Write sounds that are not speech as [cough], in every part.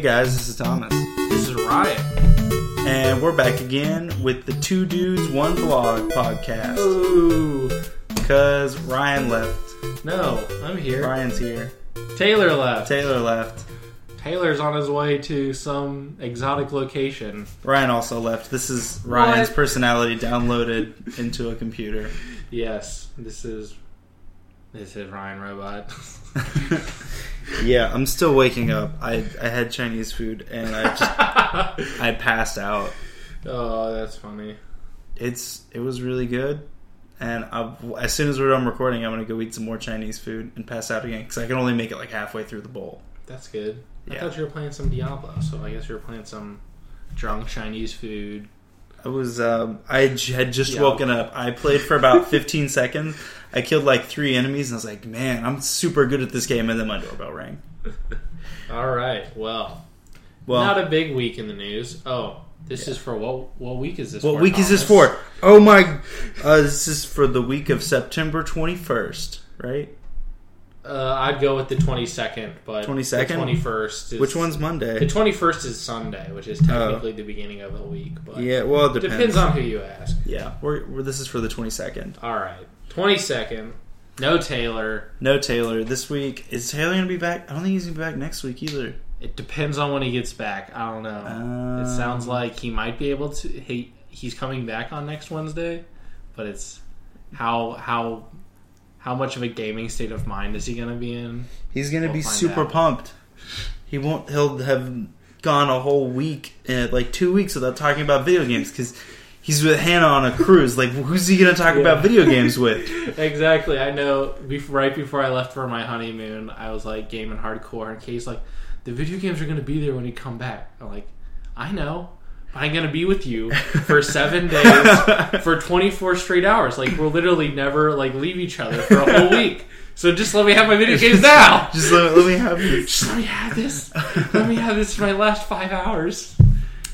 Hey guys, this is Thomas. This is Riot. And we're back again with the Two Dudes, One Blog podcast. Ooh. Because Ryan left. No, I'm here. Ryan's here. Taylor left. Taylor left. Taylor's on his way to some exotic location. Ryan also left. This is Ryan's What? personality downloaded into a computer. Yes, this is this is Ryan Robot. [laughs] yeah, I'm still waking up. I I had Chinese food and I just [laughs] I passed out. oh, that's funny. It's it was really good. And i as soon as we're done recording, I'm gonna go eat some more Chinese food and pass out again because I can only make it like halfway through the bowl. That's good. I Yeah. thought you were playing some Diablo, so I guess you were playing some drunk Chinese food. I was um, I had just Yeah. woken up. I played for about 15 seconds. I killed like three enemies, and I was like, "Man, I'm super good at this game." And then my doorbell rang. [laughs] All right. Well, Well, not a big week in the news. Oh, this is for what? What week is this? For? What for, week is this for? Oh my! Uh, this is for the week of September 21st, right? Uh, I'd go with the twenty second, but 22nd? twenty first. Which one's Monday? The twenty first is Sunday, which is technically the beginning of the week, but Yeah, well, it depends. depends on who you ask. Yeah, we're, we're, this is for the 22nd. All right, twenty second. No Taylor. No Taylor this week. Is Taylor gonna be back? I don't think he's gonna be back next week either. It depends on when he gets back. I don't know. Um, it sounds like he might be able to. He he's coming back on next Wednesday, but it's how how how much of a gaming state of mind is he going to be in? He's gonna We'll be super out. pumped. He won't. He'll have gone a whole week, uh, like two weeks, without talking about video games because he's with Hannah on a cruise. Like, who's he gonna talk Yeah. about video games with? [laughs] exactly. I know. Bef- right before I left for my honeymoon, I was like gaming hardcore, and Kay's like, "The video games are going to be there when you come back." I'm like, "I know." But I'm gonna be with you for [laughs] seven days for 24 straight hours. Like we'll literally never like leave each other for a whole week. So just let me have my video [laughs] games now. Just let, let me have this. Just let me have this. Let me have this for my last five hours.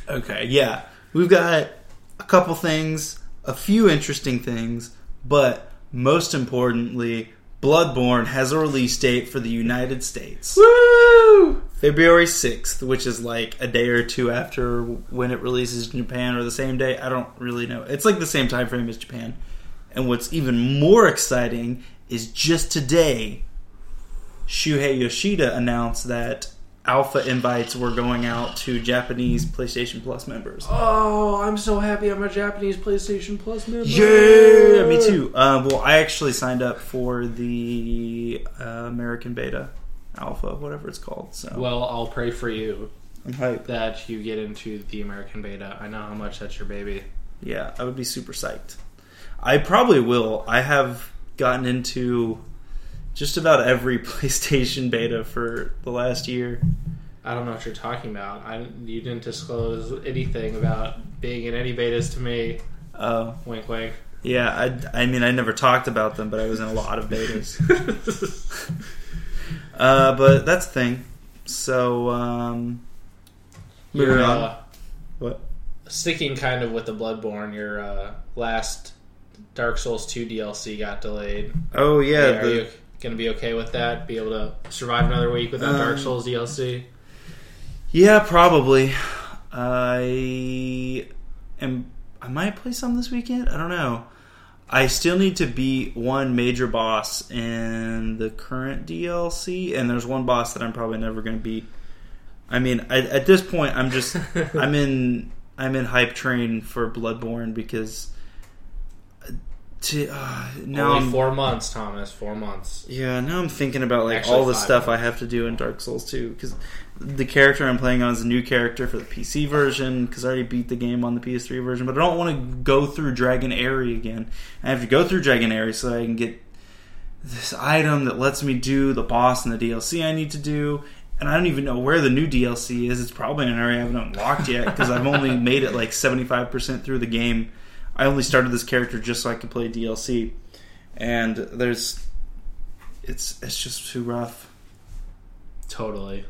Okay, yeah, we've got couple things, a few interesting things, but most importantly, Bloodborne has a release date for the United States. Woo! February 6th, which is like a day or two after when it releases in Japan or the same day. I don't really know. It's like the same time frame as Japan. And what's even more exciting is just today, Shuhei Yoshida announced that alpha invites were going out to Japanese PlayStation Plus members. Oh, I'm so happy I'm a Japanese PlayStation Plus member. Yeah, me too. Uh, well, I actually signed up for the uh, American Beta Alpha, whatever it's called. So Well, I'll pray for you I'm hyped. that you get into the American beta. I know how much that's your baby. Yeah, I would be super psyched. I probably will. I have gotten into just about every [laughs] PlayStation beta for the last year. I don't know what you're talking about. I you didn't disclose anything about being in any betas to me. Uh, Wink, wink. yeah, I, I mean, I never talked about them, but I was in a lot of betas. [laughs] uh, but that's the thing. So, um, moving on. uh, What? sticking kind of with the Bloodborne. Your uh, last Dark Souls 2 DLC got delayed. Oh yeah, are the, you going to be okay with that? Be able to survive another week without Dark Um, Souls DLC? yeah, probably. I am. I might play some this weekend. I don't know. I still need to beat one major boss in the current DLC, and there's one boss that I'm probably never going to beat. I mean, I, at this point, I'm just [laughs] I'm in I'm in hype train for Bloodborne because to uh, now Only I'm, four months, Thomas. Four months. yeah, now I'm thinking about like Actually, all the stuff I have to do in Dark Souls 2 because the character I'm playing on is a new character for the PC version because I already beat the game on the PS3 version, but I don't want to go through Dragon Aerie again. I have to go through Dragon Aerie so I can get this item that lets me do the boss and the DLC I need to do. And I don't even know where the new DLC is. It's probably in an area I haven't unlocked yet because I've only [laughs] made it like 75% through the game. I only started this character just so I could play DLC. And there's it's it's just too rough. Totally.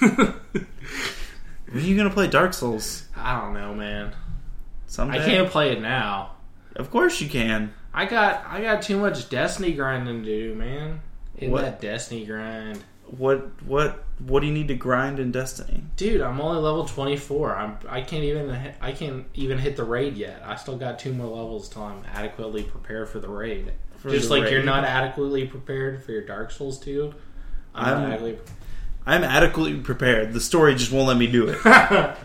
When are you gonna play Dark Souls? I don't know, man. Someday? I can't play it now. Of course you can. I got I got too much Destiny grinding to do, man. In What? that Destiny grind. What what what do you need to grind in Destiny? Dude, I'm only level 24. I'm I can't even hit- I can't even hit the raid yet. I still got two more levels till I'm adequately prepared for the raid. For Just the like you're not adequately prepared for your Dark Souls 2. I'm, I'm- adequately I'm adequately prepared. The story just won't let me do it. [laughs]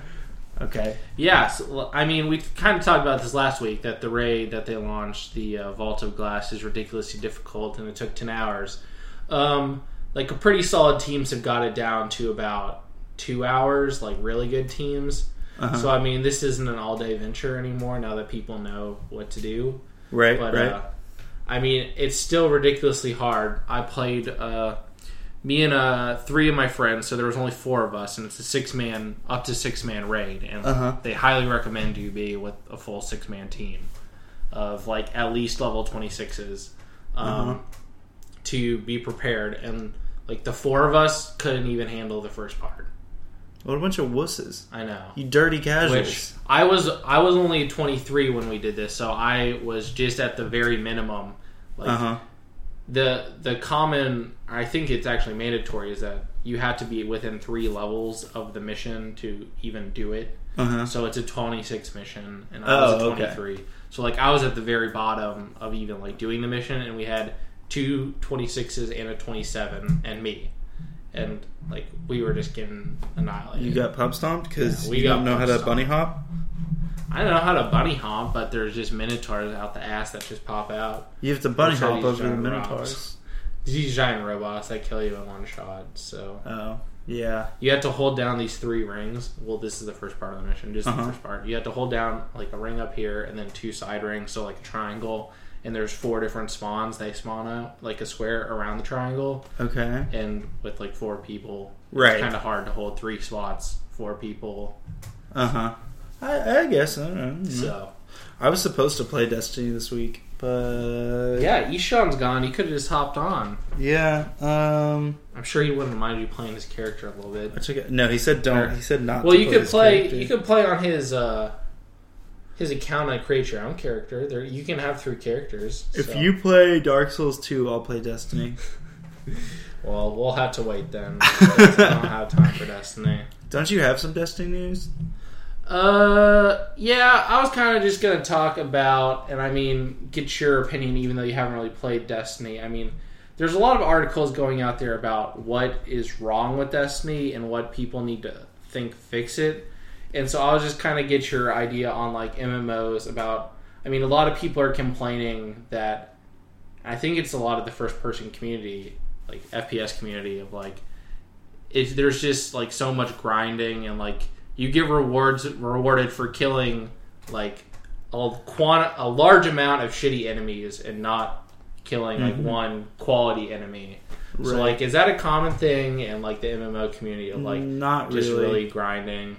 Okay. Yeah, so, I mean, we kind of talked about this last week that the raid that they launched, the uh, Vault of Glass, is ridiculously difficult, and it took ten hours. Um, like, a pretty solid teams have got it down to about two hours. Like, really good teams. Uh-huh. So, I mean, this isn't an all-day venture anymore. Now that people know what to do, Right. but right. uh, I mean, it's still ridiculously hard. I played uh, me and uh, three of my friends, so there was only four of us, and it's a six man, up to six man raid, and Uh-huh. they highly recommend you be with a full six man team of like at least level twenty sixes um, Uh-huh. To be prepared. And like the four of us couldn't even handle the first part. what a bunch of wusses. I know. You dirty casuals. Which I was I was only 23 when we did this, so I was just at the very minimum. Like Uh huh. the the common, I think it's actually mandatory, is that you have to be within three levels of the mission to even do it. Uh huh. So it's a 26 mission, and I Oh, was a okay. 23. So like I was at the very bottom of even like doing the mission, and we had two 26s and a 27, and me, and like we were just getting annihilated. You got pub stomped because Yeah, we don't know how to stomped. bunny hop. I don't know how to bunny hop, but there's just minotaurs out the ass that just pop out. You have to bunny Which hop over the minotaurs. rocks. These giant robots that kill you in one shot. So Oh yeah. you have to hold down these three rings. Well, this is the first part of the mission, just Uh-huh. the first part. You have to hold down like a ring up here, and then two side rings, so like a triangle. And there's four different spawns. They spawn out like a square around the triangle, Okay. and with like four people, Right. it's kind of hard to hold three spots, four people. Uh huh. I, I guess I don't know. So I was supposed to play Destiny this week, but yeah, Ishan's gone. He could have just hopped on. yeah. Um, I'm sure he wouldn't mind you playing his character a little bit. I took it. No, he said don't. He said not. Well, you could this play. character. You could play on his uh, his account and create your own character. There, you can have three characters. If so- you play Dark Souls 2, I'll play Destiny. [laughs] well, we'll have to wait then. [laughs] I don't have time for Destiny. Don't you have some Destiny news? Uh, yeah, I was kind of just gonna talk about, and I mean, get your opinion, even though you haven't really played Destiny. I mean, there's a lot of articles going out there about what is wrong with Destiny and what people need to think fix it. And so I'll just kind of get your idea on like MMOs about. I mean, a lot of people are complaining that. I think it's a lot of the first person community, like FPS community, of like, if there's just like so much grinding and like you get rewards rewarded for killing like a quant a large amount of shitty enemies and not killing like Mhm. one quality enemy. So like, is that a common thing in like the MMO community of like not just really. really grinding?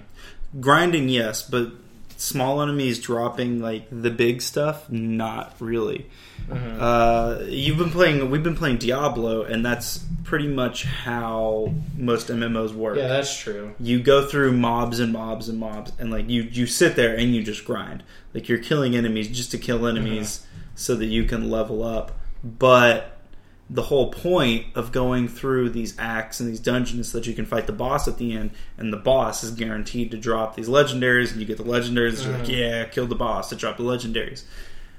Grinding, yes, but small enemies dropping like the big stuff, not really. Mhm. Uh, you've been playing. We've been playing Diablo, and that's pretty much how most MMOs work. Yeah, that's true. you go through mobs and mobs and mobs and like you you sit there and you just grind like you're killing enemies just to kill enemies so that you can level up but the whole point of going through these acts and these dungeons is that you can fight the boss at the end and the boss is guaranteed to drop these legendaries and you get the legendaries and you're like Mhm. yeah kill the boss to drop the legendaries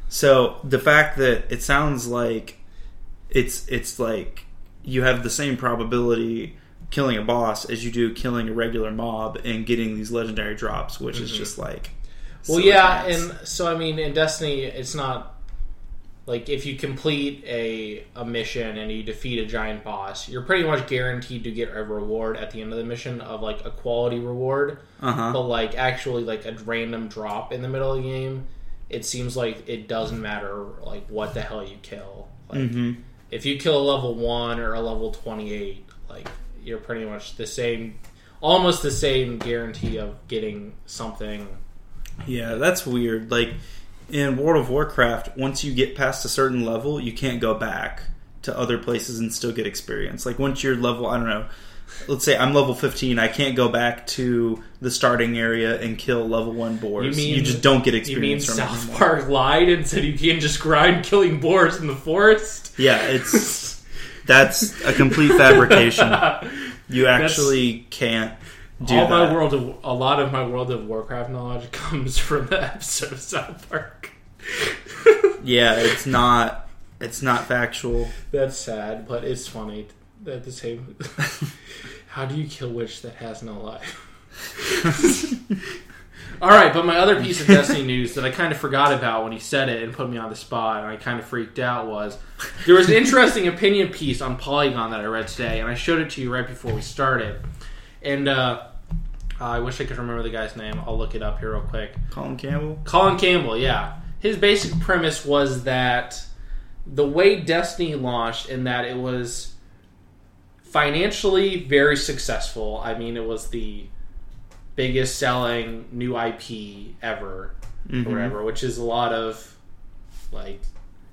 so the fact that it sounds like it's it's like you have the same probability killing a boss as you do killing a regular mob and getting these legendary drops, which is Mhm. just like Well, yeah, and so I mean, in Destiny, it's not like if you complete a a mission and you defeat a giant boss, you're pretty much guaranteed to get a reward at the end of the mission of like a quality reward. uh-huh. But like actually, like a random drop in the middle of the game, it seems like it doesn't matter like what the hell you kill. Like hmm if you kill a level one or a level twenty eight, like you're pretty much the same, almost the same guarantee of getting something. Yeah, that's weird. Like in World of Warcraft, once you get past a certain level, you can't go back to other places and still get experience. Like once you're level, I don't know. Let's say I'm level 15, I can't go back to the starting area and kill level 1 boars. You mean, You, just don't get experience. You mean from South. Park lied and said you can just grind killing boars in the forest? Yeah, it's That's a complete fabrication. [laughs] You actually can't do All my world of a lot of my World of Warcraft knowledge [laughs] comes from the episode of South Park. [laughs] Yeah, it's not. It's not factual. That's sad, but it's funny at the same. [laughs] How do you kill witch that has no life? All right, but my other piece of Destiny news that I kind of forgot about when he said it and put me on the spot, and I kind of freaked out was there was an interesting opinion piece on Polygon that I read today, and I showed it to you right before we started. And uh, I wish I could remember the guy's name. I'll look it up here real quick. Colin Campbell. Colin Campbell, yeah. His basic premise was that the way Destiny launched, in that it was financially very successful. I mean, it was the biggest selling new IP ever, Mhm. or whatever, which is a lot of like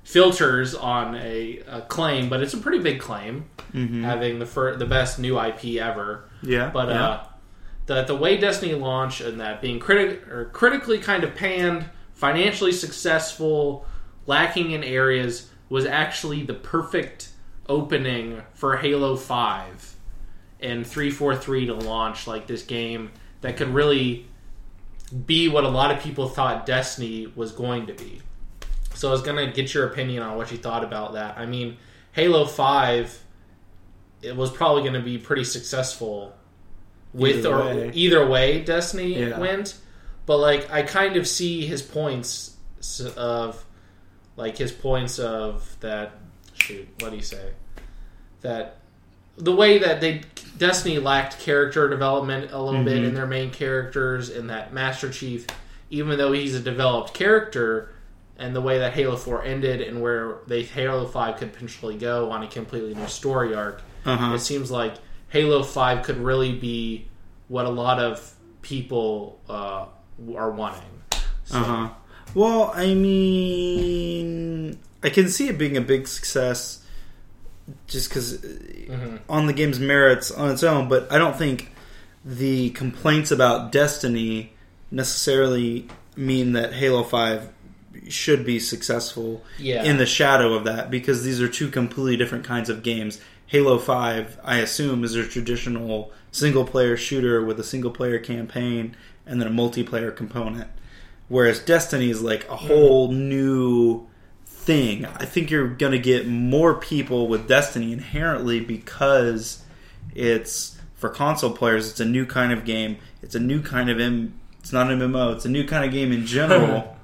filters on a, a claim, but it's a pretty big claim Mhm. having the fir- the best new IP ever. Yeah, But yeah. uh, the the way Destiny launched and that being critic or critically kind of panned, financially successful, lacking in areas was actually the perfect opening for Halo Five and three four three to launch like this game that could really be what a lot of people thought Destiny was going to be. So I was gonna get your opinion on what you thought about that. I mean, Halo Five, it was probably going to be pretty successful with Either or way. either way Destiny Yeah. went. But like, I kind of see his points of like his points of that. Shoot, what do you say? That the way that they Destiny lacked character development a little bit Mhm. in their main characters, and that Master Chief, even though he's a developed character, and the way that Halo Four ended, and where they Halo Five could potentially go on a completely new story arc, Uh-huh. it seems like Halo Five could really be what a lot of people uh, are wanting. So, Uh huh. Well, I mean, I can see it being a big success, just because mhm. on the game's merits on its own. But I don't think the complaints about Destiny necessarily mean that Halo Five should be successful Yeah. in the shadow of that because these are two completely different kinds of games. Halo 5, I assume, is a traditional single player shooter with a single player campaign and then a multiplayer component. Whereas Destiny is like a whole new thing. I think you're going to get more people with Destiny inherently because it's for console players, it's a new kind of game. It's a new kind of M. It's not an MMO. It's a new kind of game in general.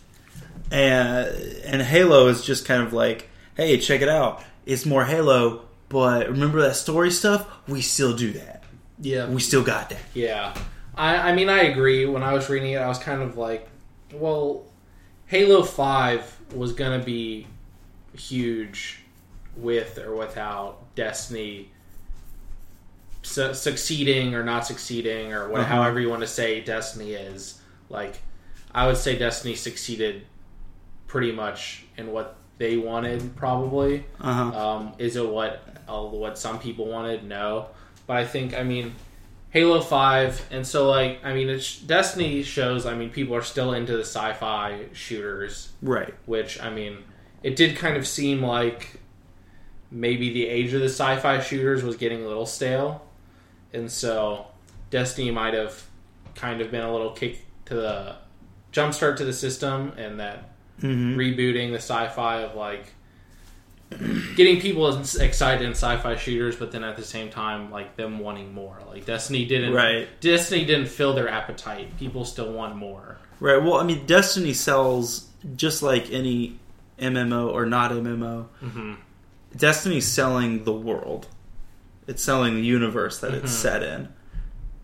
[laughs] and and Halo is just kind of like, hey, check it out. It's more Halo, but remember that story stuff? We still do that. yeah, We still got that. Yeah, I, I mean, I agree. When I was reading it, I was kind of like, well, Halo Five was gonna be huge with or without Destiny su- succeeding or not succeeding or what, Uh-huh. however you want to say Destiny is. Like, I would say Destiny succeeded pretty much in what they wanted, probably. Uh huh. Um, is it what what some people wanted? No, but I think I mean Halo Five, and so like I mean it's, Destiny shows. I mean people are still into the sci-fi shooters, Right. which I mean it did kind of seem like maybe the age of the sci-fi shooters was getting a little stale, and so Destiny might have kind of been a little kick to the jumpstart to the system, and that hmm rebooting the sci-fi of like getting people excited in sci-fi shooters, but then at the same time, like them wanting more. Like Destiny didn't. Right. Destiny didn't fill their appetite. People still want more. Right. Well, I mean, Destiny sells just like any MMO or not MMO. hmm Destiny's selling the world. It's selling the universe that it's Mhm. set in.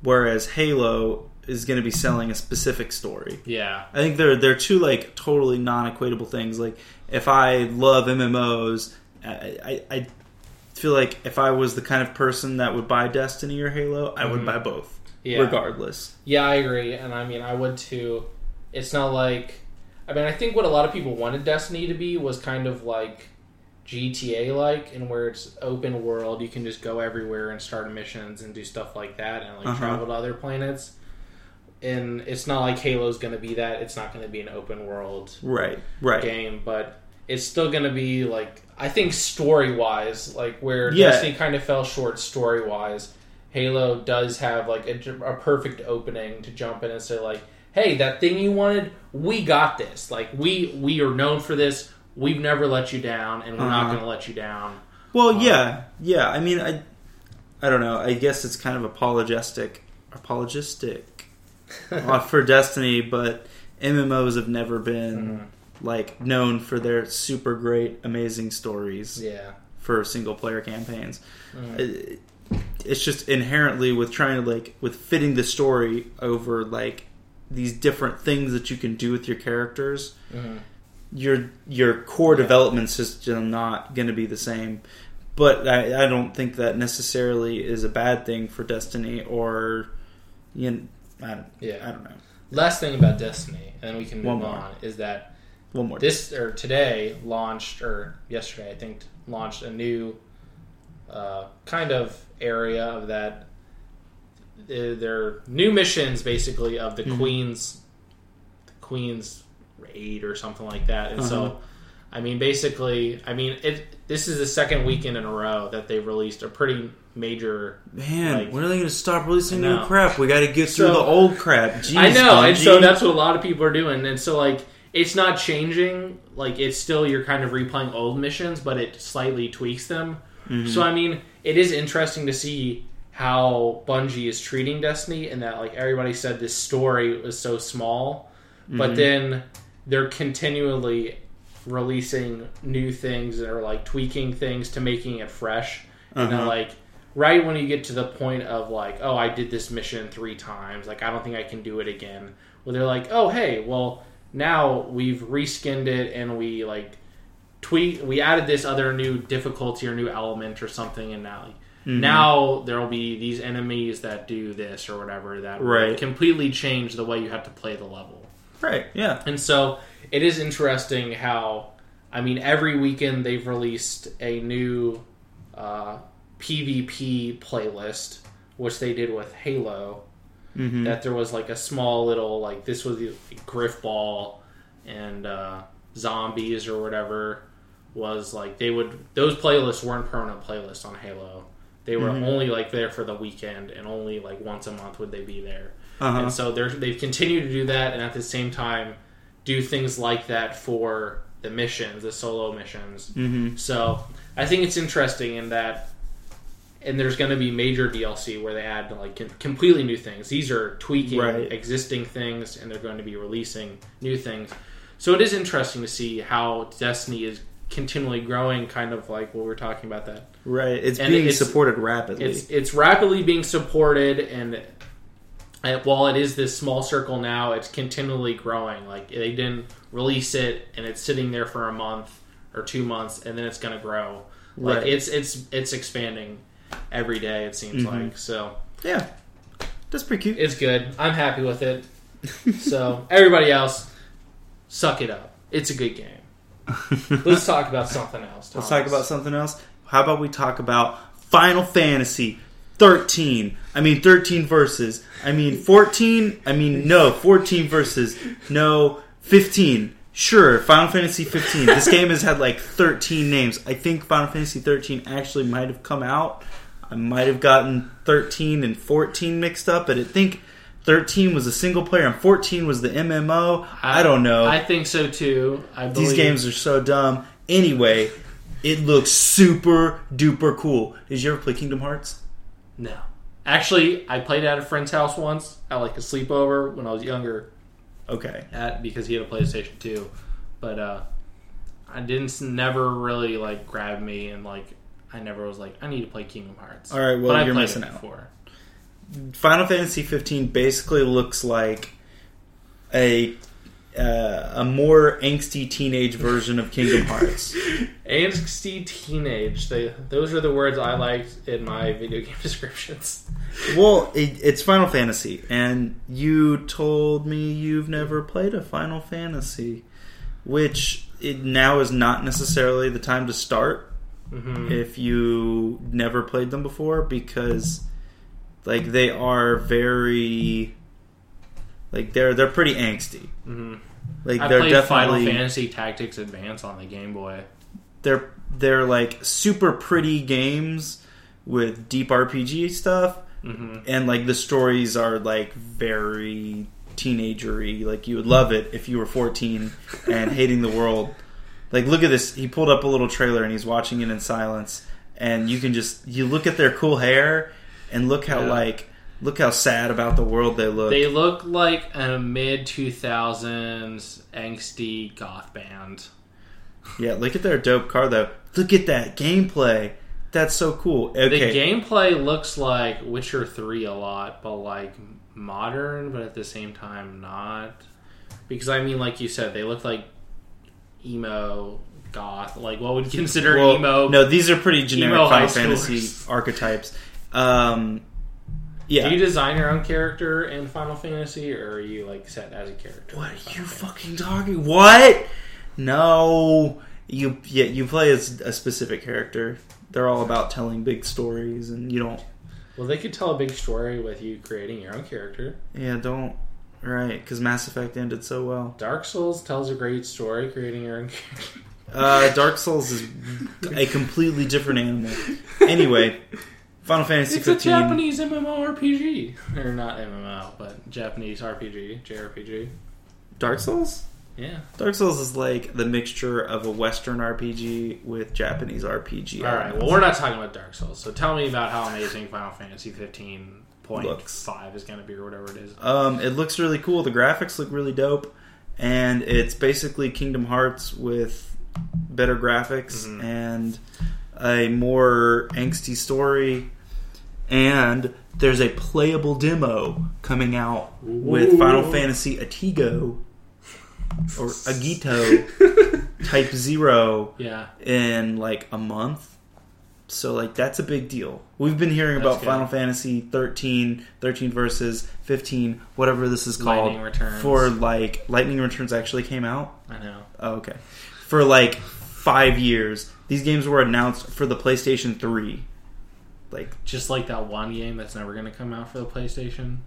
Whereas Halo is going to be selling a specific story. Yeah. I think they're they're two like totally non-equatable things. Like if I love MMOs, I, I, I feel like if I was the kind of person that would buy Destiny or Halo, I would Mhm. buy both, Yeah. regardless. Yeah, I agree, and I mean, I would too. It's not like, I mean, I think what a lot of people wanted Destiny to be was kind of like GTA like, and where it's open world, you can just go everywhere and start missions and do stuff like that, and like Uh-huh. travel to other planets. And it's not like Halo's going to be that. It's not going to be an open world Right. Right. game, but it's still going to be like I think story wise, like where Yeah. Destiny kind of fell short story wise, Halo does have like a, a perfect opening to jump in and say like, "Hey, that thing you wanted, we got this. Like we we are known for this. We've never let you down, and we're not Uh-huh. going to let you down." Well, Um, yeah, yeah. I mean, I, I don't know. I guess it's kind of apologetic, apologistic [laughs] for Destiny, but MMOs have never been Mhm. like known for their super great, amazing stories Yeah. for single player campaigns. Mhm. It- It's just inherently with trying to like with fitting the story over like these different things that you can do with your characters Mhm. your your core Yeah. development system not going to be the same. But I, I don't think that necessarily is a bad thing for Destiny or you know, I don't, Yeah. I don't know. Last thing about Destiny, and then we can move on, is that One more. this or today launched or yesterday I think launched a new uh, kind of area of that. They're new missions basically of the Mhm. Queen's the Queen's raid or something like that, and Uh-huh. so. I mean, basically, I mean, it. This is the second weekend in a row that they've released a pretty major Man, like- when are they going to stop releasing new crap? We got to get through the old crap. Jeez, I know, and so that's what a lot of people are doing. And so, like, it's not changing. Like, it's still you're kind of replaying old missions, but it slightly tweaks them. Mhm. So, I mean, it is interesting to see how Bungie is treating Destiny, and that like everybody said this story was so small, but Mhm. then they're continually releasing new things or like tweaking things to making it fresh. And then, Uh-huh. like, right when you get to the point of like, oh, I did this mission three times, like, I don't think I can do it again. Well, they're like, oh, hey, well, now we've reskinned it and we like tweak, we added this other new difficulty or new element or something, and now. Mhm. Now there will be these enemies that do this or whatever that Right. completely change the way you have to play the level. right, yeah, And so it is interesting how, I mean, every weekend they've released a new uh, PvP playlist, which they did with Halo. hmm That there was like a small little, like, this was the Grifball and uh, Zombies or whatever was like, they would, those playlists weren't permanent playlists on Halo. They were Mhm. only like there for the weekend and only like once a month would they be there. uh-huh. And so they're, they've continued to do that, and at the same time, do things like that for the missions, the solo missions. hmm So I think it's interesting in that, and there's going to be major DLC where they add like completely new things. These are tweaking Right. existing things, and they're going to be releasing new things. So it is interesting to see how Destiny is continually growing, kind of like what we were talking about that Right, it's And being it's- supported rapidly. it's it's rapidly being supported and uh, while it is this small circle now it's continually growing like they didn't release it and it's sitting there for a month or two months and then it's going to grow like Right. it's it's it's expanding every day it seems Mhm. like so yeah, that's pretty cute. it's good i'm happy with it so [laughs] everybody else suck it up it's a good game [laughs] let's talk about something else Let's talk about something else. How about we talk about Final Fantasy 13? I mean 13 Versus. I mean 14. I mean no, 14 Versus. No, 15. Sure, Final Fantasy 15. This game has had like 13 names. I think Final Fantasy 13 actually might have come out. I might have gotten 13 and 14 mixed up, but I think 13 was a single player and 14 was the MMO. I, don't know. i think so too I These games are so dumb. Anyway, it looks super duper cool. Did you ever play Kingdom Hearts? No. Actually, I played at a friend's house once at like a sleepover when I was younger Okay. at because he had a PlayStation 2. But uh I didn't never really like grab me and like I never was like I need to play Kingdom Hearts. All right, well, but I you're played missing out. before. Final Fantasy 15 basically looks like a uh, a more angsty teenage version of Kingdom Hearts. [laughs] Angsty teenage. They those are the words I liked in my video game [laughs] descriptions. well, it, it's Final Fantasy, and you told me you've never played a Final Fantasy, which it now is not necessarily the time to start hmm if you never played them before because like they are very like they're they're pretty angsty hmm like I they're definitely Final Fantasy Tactics Advance on the Game Boy. they're they're like super pretty games with deep RPG stuff, hmm and like the stories are like very teenagery. Like you would love it if you were 14 and hating the world. Like look at this. He pulled up a little trailer and he's watching it in silence, and you can just you look at their cool hair and look how Yeah. like look how sad about the world they look. They look like a mid two thousands angsty goth band. yeah, look at their dope car though. Look at that gameplay. That's so cool. Okay. The gameplay looks like Witcher Three a lot, but like modern, but at the same time not. Because I mean, like you said, they look like emo goth. Like what would you consider Well, emo? No, these are pretty generic Final Fantasy schoolers. archetypes. Um, yeah. Do you design your own character in Final Fantasy, or are you like set as a character? What are you Fantasy? fucking talking? What? No, you yeah you play as a specific character. They're all about telling big stories, and you don't. Well, they could tell a big story with you creating your own character. Yeah, don't. Right, because Mass Effect ended so well. Dark Souls tells a great story creating your own character. [laughs] Uh, Dark Souls is a completely different animal. Anyway, Final Fantasy It's a Japanese MMORPG, or not MMO, but Japanese RPG, JRPG. Dark Souls. Yeah. Dark Souls is like the mixture of a Western RPG with Japanese RPG. All right. Well, we're not talking about Dark Souls, so tell me about how amazing Final Fantasy 15.5 Looks. is going to be, or whatever it is. Um, it looks really cool. The graphics look really dope, and it's basically Kingdom Hearts with better graphics Mhm. and a more angsty story. And there's a playable demo coming out with Ooh. Final Fantasy Atigo or Agito [laughs] Type Zero Yeah. in like a month. So like that's a big deal. We've been hearing That's about good. Final Fantasy 13, 13 Versus 15, whatever this is called Lightning Returns. for like Lightning Returns actually came out. I know. Oh, okay. For like 5 years. These games were announced for the PlayStation 3. Like Just like that one game that's never going to come out for the PlayStation.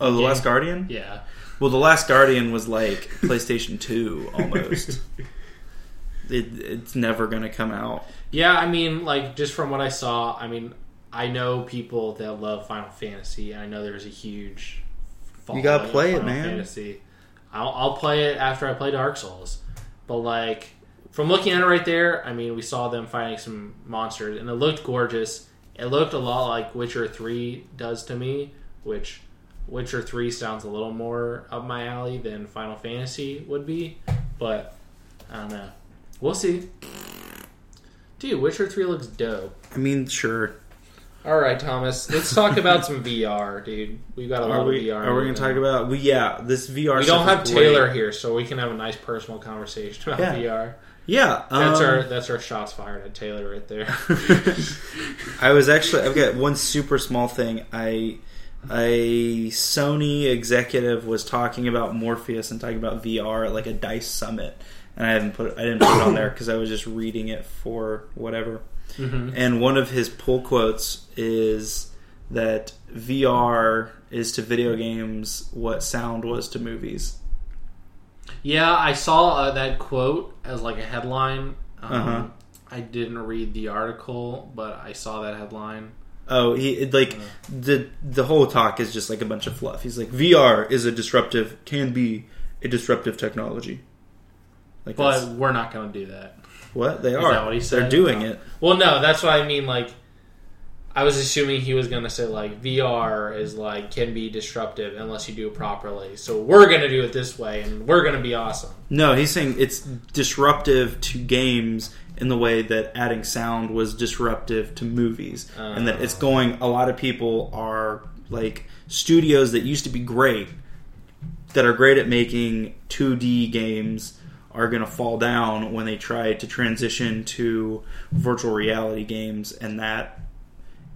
oh, The Game. Last Guardian? Yeah. Well, The Last Guardian was like PlayStation 2 almost. [laughs] it, it's never going to come out. Yeah, I mean, like just from what I saw, I mean, I know people that love Final Fantasy. and I know there's a huge. You gotta play it, man. Fantasy. I'll, I'll play it after I play Dark Souls, but like from looking at it right there, I mean, we saw them fighting some monsters, and it looked gorgeous. It looked a lot like Witcher Three does to me, which Witcher Three sounds a little more up my alley than Final Fantasy would be, but I don't know. We'll see. Dude, Witcher 3 looks dope. I mean, sure. All right, Thomas, let's talk about some [laughs] VR, dude. We've got a lot Are of we, VR. are we going to talk about? We, yeah, this VR. We don't have is great. Taylor here, so we can have a nice personal conversation about Yeah. VR. Yeah, That's um, our that's our shots fired at Taylor right there. [laughs] I was actually. I've got one super small thing. I a Sony executive was talking about Morpheus and talking about VR at like a Dice Summit, and I haven't put. I didn't put it on there because I was just reading it for whatever. hmm And one of his pull quotes is that VR is to video games what sound was to movies. Yeah, I saw uh, that quote as like a headline. Um, Uh-huh. I didn't read the article, but I saw that headline. Oh, he it, like the the whole talk is just like a bunch of fluff. He's like VR is a disruptive, can be a disruptive technology. Like But that's- we're not going to do that. what they Is are, that what he said? they're doing Oh. it. Well, no, that's what I mean. Like, I was assuming he was going to say like VR is like can be disruptive unless you do it properly. So we're going to do it this way, and we're going to be awesome. No, he's saying it's disruptive to games in the way that adding sound was disruptive to movies, and that it's Oh. going. A lot of people are like studios that used to be great, that are great at making 2D games, are going to fall down when they try to transition to virtual reality games, and that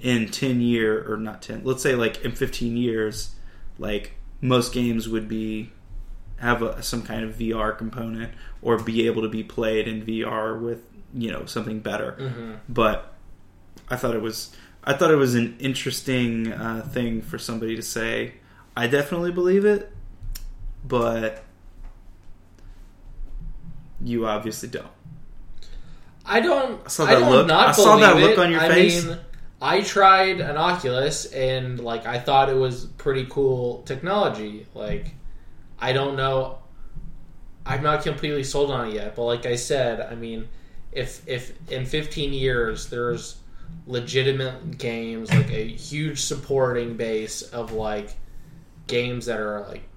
in 10 year or not 10 let's say like in 15 years like most games would be have a, some kind of VR component or be able to be played in VR with you know something better. Mm-hmm. But I thought it was I thought it was an interesting uh, thing for somebody to say. I definitely believe it, but you obviously don't. I don't. I saw I that don't look- Not I saw that look it. on your I face. Mean, I tried an Oculus and like I thought it was pretty cool technology. Like I don't know. I'm not completely sold on it yet, but like I said, I mean, if if in 15 years there's legitimate games like a huge supporting base of like games that are like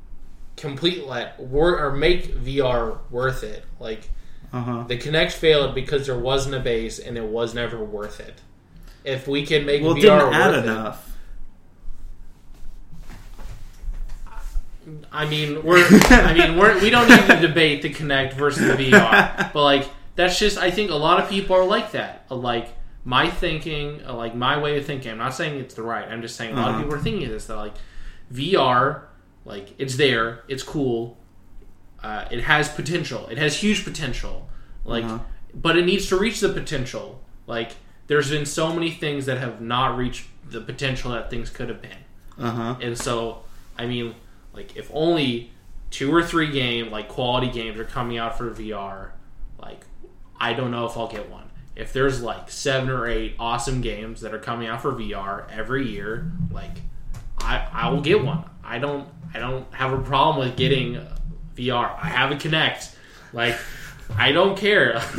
complete let wor- or make VR worth it, like Uh huh. the Kinect failed because there wasn't a base and it was never worth it. If we can make Well, VR didn't add worth enough. it, I mean, [laughs] we're I mean, we're we don't need to debate the Kinect versus the VR, but like that's just I think a lot of people are like that. Like my thinking, uh, like my way of thinking. I'm not saying it's the right. I'm just saying a lot of Uh-huh. people are thinking this that like VR, like it's there, it's cool, uh, it has potential, it has huge potential, like, Uh-huh. but it needs to reach the potential. Like, there's been so many things that have not reached the potential that things could have been, Uh huh. and so I mean, like, if only two or three game like quality games are coming out for VR, like, I don't know if I'll get one. If there's like seven or eight awesome games that are coming out for VR every year, like I I will get one. I don't I don't have a problem with getting VR. I have a Kinect. Like I don't care. [laughs]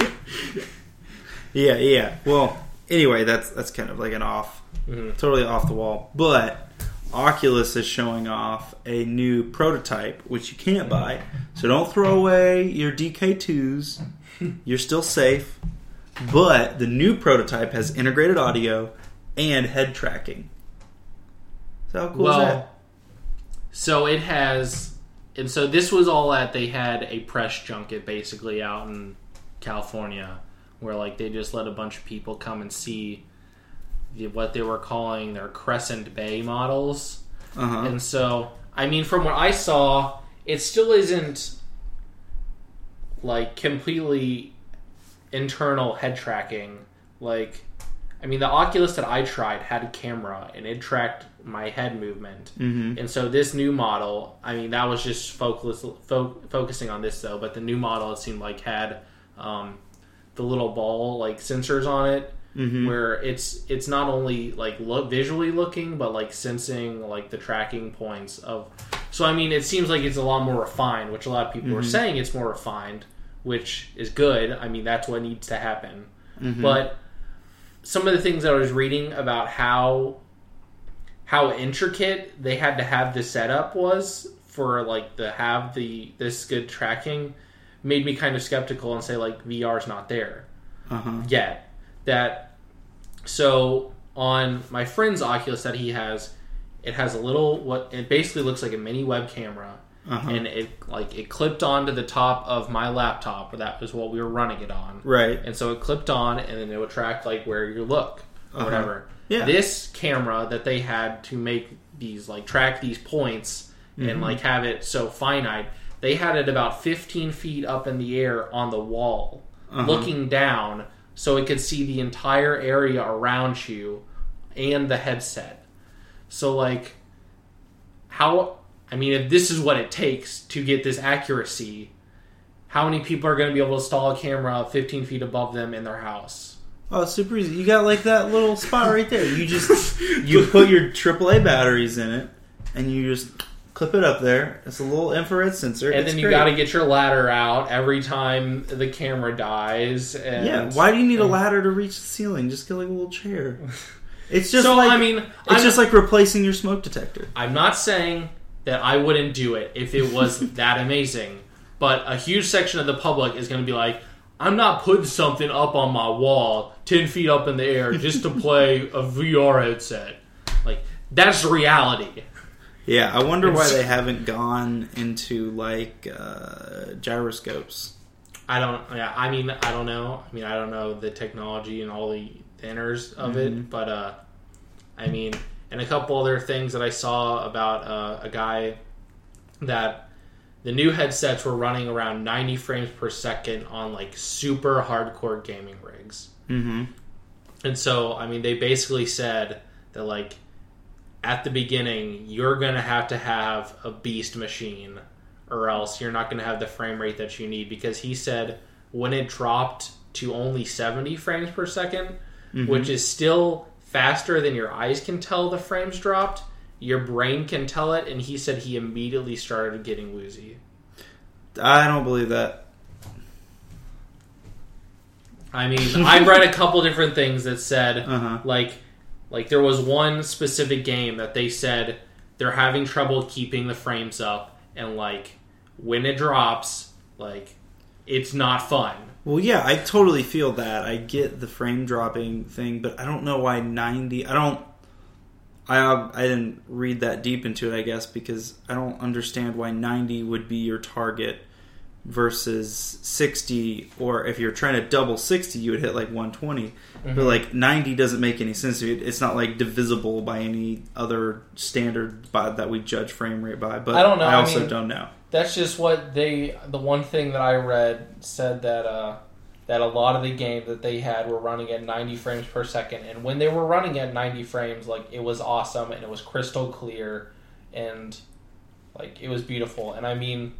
Yeah, yeah. Well, anyway, that's that's kind of like an off, Mhm. totally off the wall. But Oculus is showing off a new prototype, which you can't buy. So don't throw away your DK2s. [laughs] You're still safe. But the new prototype has integrated audio and head tracking. So how cool is that? So it has, and so this was all at they had a press junket basically out in California, where like they just let a bunch of people come and see the, what they were calling their Crescent Bay models. Uh huh. And so, I mean, from what I saw, it still isn't like completely internal head tracking. Like, I mean, the Oculus that I tried had a camera and it tracked my head movement. Mm-hmm. And so, this new model, I mean, that was just focus, fo- focusing on this though, but the new model it seemed like had um, the little ball like sensors on it Mm-hmm. where it's it's not only like look visually looking but like sensing like the tracking points of so i mean it seems like it's a lot more refined which a lot of people are Mhm. saying it's more refined which is good i mean that's what needs to happen Mhm. but some of the things that i was reading about how how intricate they had to have the setup was for like the have the this good tracking made me kind of skeptical and say like vr's not there Uh huh. yet. That so on my friend's Oculus that he has, it has a little what it basically looks like a mini web camera, Uh-huh. and it like it clipped onto the top of my laptop. That was what we were running it on, Right. and so it clipped on, and then it would track like where you look or Uh-huh. whatever. Yeah. This camera that they had to make these like track these points Mm-hmm. and like have it so finite, they had it about 15 feet up in the air on the wall, Uh-huh. looking down, so it could see the entire area around you and the headset. So like, how? I mean, if this is what it takes to get this accuracy, how many people are going to be able to install a camera 15 feet above them in their house? Oh, super easy. You got like that little spot right there. You just [laughs] you put your AAA batteries in it, and you just clip it up there. It's a little infrared sensor, and It's then you got to get your ladder out every time the camera dies. And Yeah, why do you need a ladder to reach the ceiling? Just get like a little chair. [laughs] It's just so like I mean, it's I'm, just like replacing your smoke detector. I'm not saying that I wouldn't do it if it was [laughs] that amazing, but a huge section of the public is going to be like, I'm not putting something up on my wall ten feet up in the air [laughs] just to play a VR headset. Like that's reality. Yeah, I wonder why they haven't gone into like uh, gyroscopes. I don't. Yeah, I mean, I don't know. I mean, I don't know the technology and all the inners of it, but uh, I mean, and a couple other things that I saw about uh, a guy that the new headsets were running around 90 frames per second on like super hardcore gaming rigs. Mm-hmm. And so, I mean, they basically said that, like, at the beginning, you're going to have to have a beast machine, or else you're not going to have the frame rate that you need. Because he said when it dropped to only 70 frames per 2nd Mhm. which is still faster than your eyes can tell the frames dropped. Your brain can tell it, and he said he immediately started getting woozy. I don't believe that. I mean, [laughs] I read a couple different things that said Uh huh. like like there was one specific game that they said they're having trouble keeping the frames up and like when it drops like it's not fun Well, yeah, I totally feel that. I get the frame dropping thing, but I don't know why 90. I don't. I I didn't read that deep into it, I guess, because I don't understand why 90 would be your target versus 60, or if you're trying to double 60, you would hit like 120. But like 90 doesn't make any sense. It- It's not like divisible by any other standard by, that we judge frame rate by. But I don't know, I I also mean- don't know. that's just what they the one thing that i read said that uh that a lot of the game that they had were running at 90 frames per second and when they were running at 90 frames like it was awesome and it was crystal clear and like it was beautiful and i mean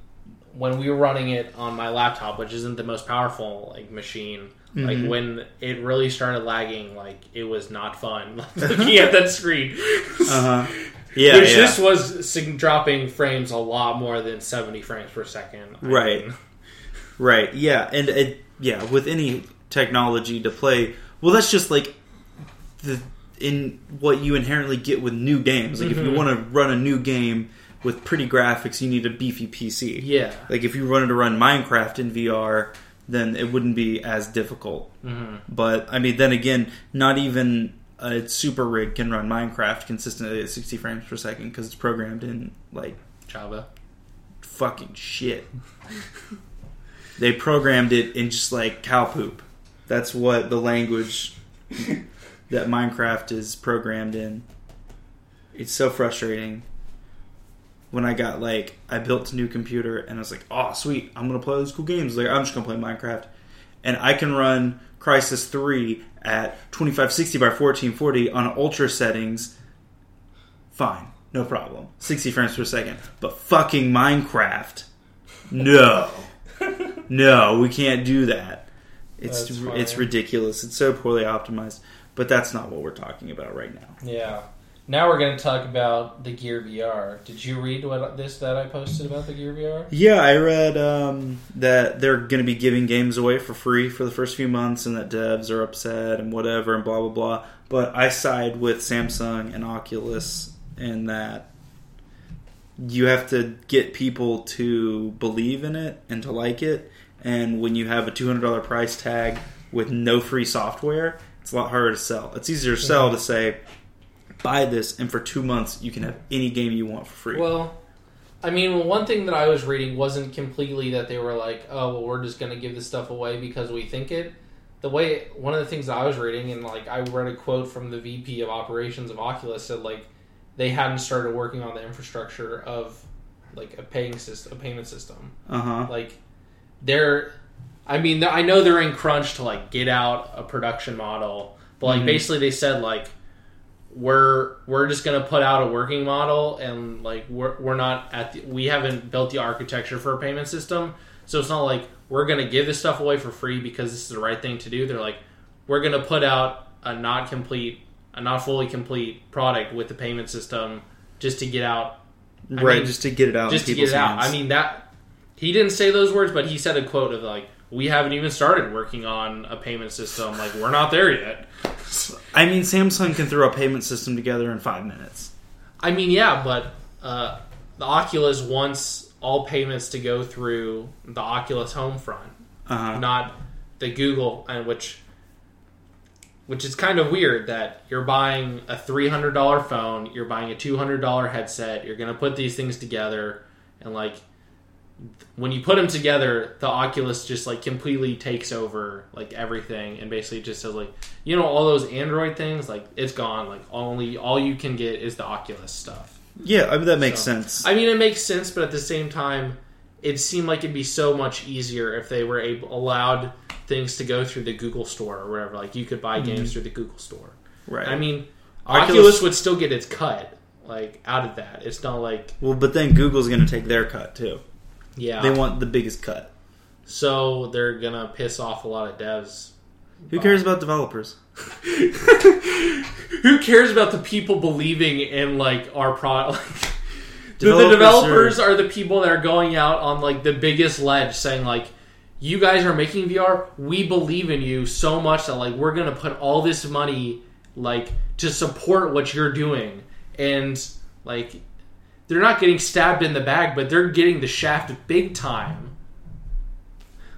when we were running it on my laptop which isn't the most powerful like machine like Mhm. when it really started lagging like it was not fun [laughs] looking at that screen Uh huh. [laughs] Yeah, which yeah. this was dropping frames a lot more than 70 frames per second. I Right. mean, Right. Yeah, and it, yeah, with any technology to play, well, that's just like the in what you inherently get with new games. Like if you Mhm. want to run a new game with pretty graphics, you need a beefy PC. yeah. Like if you wanted to run Minecraft in VR, then it wouldn't be as difficult. hmm But I mean, then again, not even a super rig can run Minecraft consistently at 60 frames per second because it's programmed in like Java. fucking shit. they programmed it in just like cow poop. That's what the language [laughs] that Minecraft is programmed in. It's so frustrating. When I got like I built a new computer and I was like, "Oh, sweet! I'm gonna play those cool games." Like I'm just gonna play Minecraft, and I can run Crysis Three at 2560 by 1440 on ultra settings. Fine, no problem. 60 frames per second. But fucking Minecraft, no, [laughs] no, we can't do that. It's it's ridiculous. It's so poorly optimized. But that's not what we're talking about right now. Yeah. Now we're going to talk about the Gear VR. Did you read what this that I posted about the Gear VR? Yeah, I read um, that they're going to be giving games away for free for the first few months, and that devs are upset and whatever and blah blah blah. But I side with Samsung and Oculus in that you have to get people to believe in it and to like it. And when you have a two hundred dollar price tag with no free software, it's a lot harder to sell. It's easier to sell to say, buy this, and for two months you can have any game you want for free. Well, I mean, one thing that I was reading wasn't completely that they were like, "Oh, well, we're just going to give this stuff away because we think it." The way one of the things that I was reading, and like I read a quote from the VP of operations of Oculus said, like they hadn't started working on the infrastructure of like a paying system, a payment system. uh huh. Like they're, I mean, I know they're in crunch to like get out a production model, but like Mhm. basically they said like we're we're just gonna put out a working model and like we're we're not at the, we haven't built the architecture for a payment system, so it's not like we're gonna give this stuff away for free because this is the right thing to do. They're like we're gonna put out a not complete, a not fully complete product with the payment system just to get out I right, mean, just to get it out. just to get it people's out. I mean that he didn't say those words, but he said a quote of like, "We haven't even started working on a payment system. Like we're not there yet." [laughs] I mean, Samsung can throw a payment system together in five minutes. I mean, yeah, but uh, the Oculus wants all payments to go through the Oculus home front, Uh-huh. not the Google, and which which is kind of weird that you're buying a three hundred dollar phone, you're buying a two hundred dollar headset, you're gonna put these things together, and like when you put them together, the Oculus just like completely takes over like everything, and basically just says like you know all those Android things, like it's gone. Like only all you can get is the Oculus stuff. Yeah, I mean that makes So, sense. I mean, it makes sense, but at the same time, it seemed like it'd be so much easier if they were able allowed things to go through the Google Store or whatever. Like you could buy mm-hmm. games through the Google Store. right. I mean, Oculus- Oculus, would still get its cut like out of that. It's not like well, but then Google's going to take their cut too. Yeah, They want the biggest cut. So they're gonna piss off a lot of devs. Who cares about developers? [laughs] Who cares about the people believing in like our product? [laughs] the, developers are... the people that are going out on like the biggest ledge, saying like, "You guys are making VR. We believe in you so much that like we're gonna put all this money like to support what you're doing." And like, they're not getting stabbed in the back, but they're getting the shaft big time.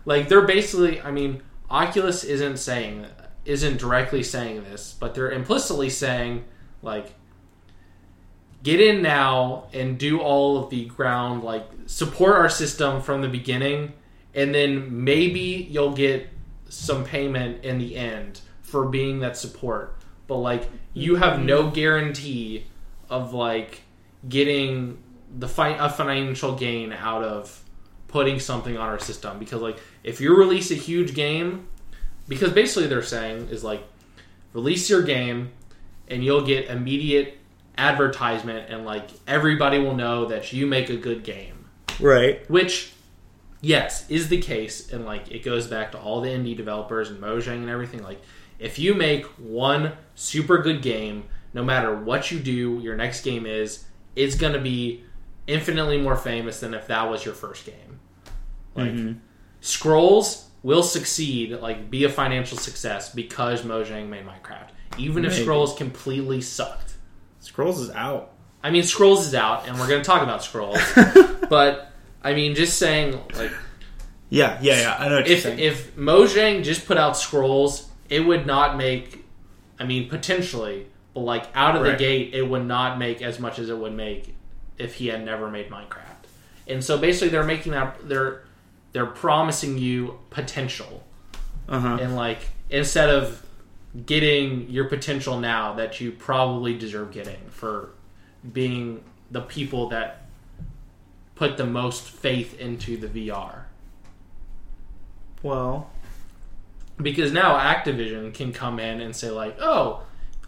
Like they're basically, I mean, Oculus isn't saying isn't directly saying this, but they're implicitly saying like get in now and do all of the ground like support our system from the beginning and then maybe you'll get some payment in the end for being that support. But like you have no mm-hmm. guarantee of like getting the fi- a financial gain out of putting something on our system. Because like if you release a huge game because basically they're saying is like release your game and you'll get immediate advertisement and like everybody will know that you make a good game. Right. which yes is the case. And like it goes back to all the indie developers and mojang and everything. Like if you make one super good game no matter what you do your next game is it's going to be infinitely more famous than if that was your first game like Mhm. scrolls will succeed like be a financial success because mojang made minecraft even if scrolls completely sucked Scrolls is out. I mean, Scrolls is out, and we're going to talk about Scrolls. [laughs] but I mean, just saying, like, Yeah, yeah, yeah. I know what you're if saying. if Mojang just put out Scrolls, it would not make. I mean, potentially, but like out of the gate, it would not make as much as it would make if he had never made Minecraft. And so basically, they're making that they're they're promising you potential, uh huh. and like instead of getting your potential now that you probably deserve getting for being the people that put the most faith into the VR. Well, Because now Activision can come in and say like, "Oh,